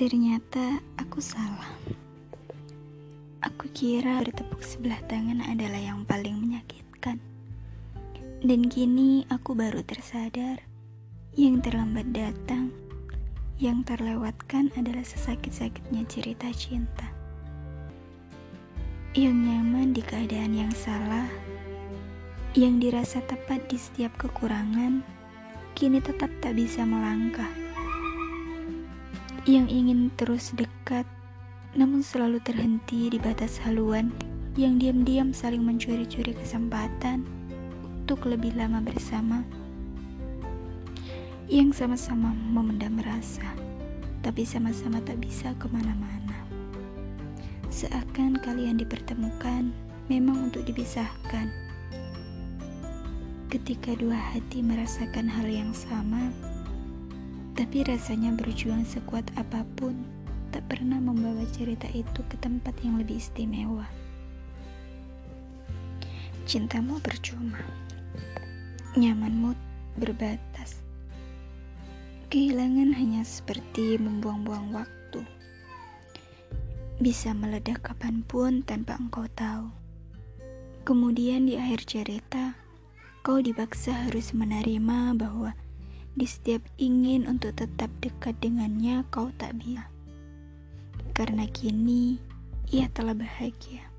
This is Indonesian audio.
Ternyata aku salah. Aku kira bertepuk sebelah tangan adalah yang paling menyakitkan. Dan kini aku baru tersadar yang terlambat datang, yang terlewatkan adalah sesakit-sakitnya cerita cinta. Yang nyaman di keadaan yang salah, yang dirasa tepat di setiap kekurangan, kini tetap tak bisa melangkah yang ingin terus dekat, namun selalu terhenti di batas haluan yang diam-diam saling mencuri-curi kesempatan untuk lebih lama bersama, yang sama-sama memendam rasa, tapi sama-sama tak bisa ke mana-mana. Seakan kalian dipertemukan memang untuk dipisahkan. Ketika dua hati merasakan hal yang sama, tapi rasanya berjuang sekuat apa pun tak pernah membawa cerita itu ke tempat yang lebih istimewa. Cintamu percuma, nyamanmu berbatas. Kehilangan hanya seperti membuang-buang waktu. Bisa meledak kapan pun tanpa engkau tahu. Kemudian di akhir cerita, kau dipaksa harus menerima bahwa di setiap ingin untuk tetap dekat dengannya, kau tak bisa. Karena kini ia telah bahagia.